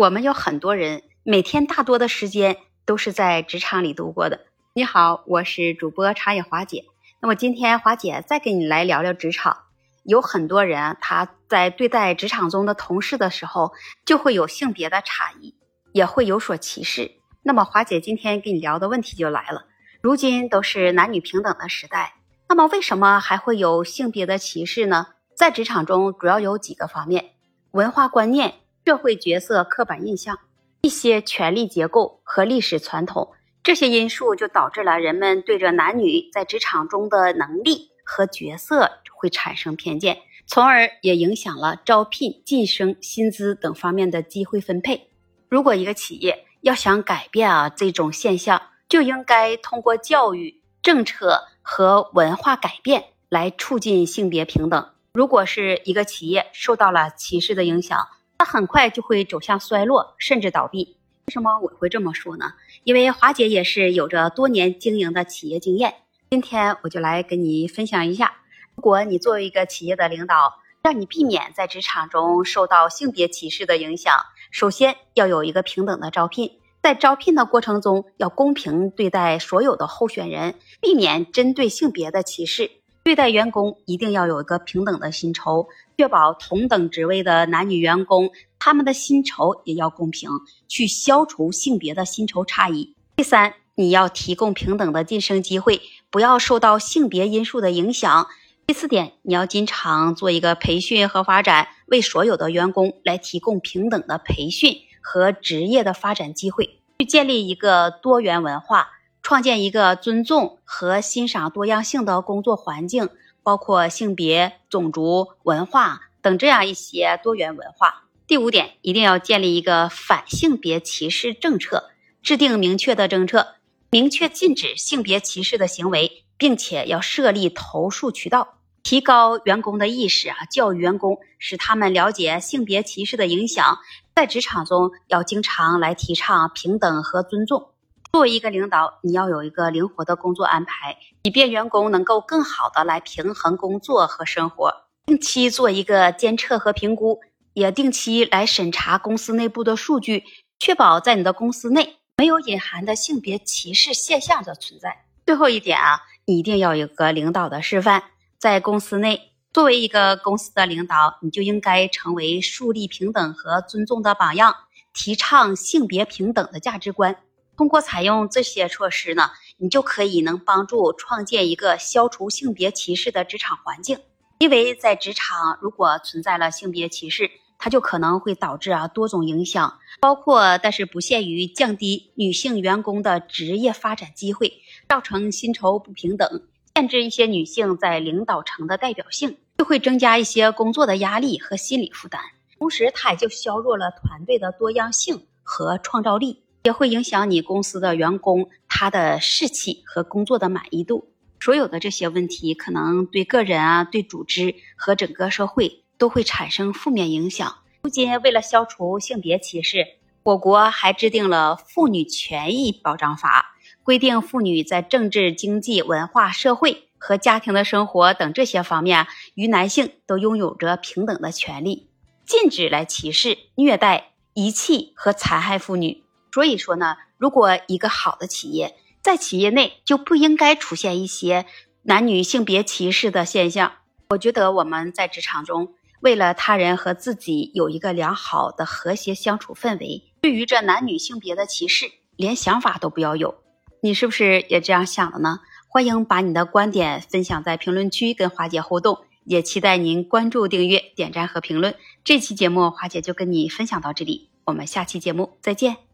我们有很多人每天大多的时间都是在职场里度过的。你好，我是主播茶野华姐。那么今天华姐再跟你来聊聊职场。有很多人他在对待职场中的同事的时候，就会有性别的差异，也会有所歧视。那么华姐今天跟你聊的问题就来了：如今都是男女平等的时代，那么为什么还会有性别的歧视呢？在职场中主要有几个方面：文化观念。社会角色刻板印象、一些权力结构和历史传统，这些因素就导致了人们对着男女在职场中的能力和角色会产生偏见，从而也影响了招聘、晋升、薪资等方面的机会分配。如果一个企业要想改变啊这种现象，就应该通过教育、政策和文化改变来促进性别平等。如果是一个企业受到了歧视的影响，它很快就会走向衰落，甚至倒闭。为什么我会这么说呢？因为华姐也是有着多年经营的企业经验。今天我就来跟你分享一下，如果你作为一个企业的领导，让你避免在职场中受到性别歧视的影响，首先要有一个平等的招聘，在招聘的过程中要公平对待所有的候选人，避免针对性别的歧视。对待员工一定要有一个平等的薪酬，确保同等职位的男女员工他们的薪酬也要公平，去消除性别的薪酬差异。第三，你要提供平等的晋升机会，不要受到性别因素的影响。第四点，你要经常做一个培训和发展，为所有的员工来提供平等的培训和职业的发展机会，去建立一个多元文化。创建一个尊重和欣赏多样性的工作环境，包括性别、种族、文化等这样一些多元文化。第五点，一定要建立一个反性别歧视政策，制定明确的政策，明确禁止性别歧视的行为，并且要设立投诉渠道，提高员工的意识啊，教育员工，使他们了解性别歧视的影响。在职场中，要经常来提倡平等和尊重。作为一个领导，你要有一个灵活的工作安排，以便员工能够更好的来平衡工作和生活。定期做一个监测和评估，也定期来审查公司内部的数据，确保在你的公司内没有隐含的性别歧视现象的存在。最后一点啊，你一定要有个领导的示范，在公司内，作为一个公司的领导，你就应该成为树立平等和尊重的榜样，提倡性别平等的价值观。通过采用这些措施呢，你就可以能帮助创建一个消除性别歧视的职场环境。因为在职场如果存在了性别歧视，它就可能会导致啊多种影响，包括但是不限于降低女性员工的职业发展机会，造成薪酬不平等，限制一些女性在领导层的代表性，就会增加一些工作的压力和心理负担。同时，它也就削弱了团队的多样性和创造力。也会影响你公司的员工他的士气和工作的满意度。所有的这些问题，可能对个人啊、对组织和整个社会都会产生负面影响。如今，为了消除性别歧视，我国还制定了《妇女权益保障法》，规定妇女在政治、经济、文化、社会和家庭的生活等这些方面，与男性都拥有着平等的权利，禁止来歧视、虐待、遗弃和残害妇女。所以说呢，如果一个好的企业在企业内就不应该出现一些男女性别歧视的现象。我觉得我们在职场中，为了他人和自己有一个良好的和谐相处氛围，对于这男女性别的歧视，连想法都不要有。你是不是也这样想的呢？欢迎把你的观点分享在评论区跟华姐互动，也期待您关注、订阅、点赞和评论。这期节目华姐就跟你分享到这里，我们下期节目再见。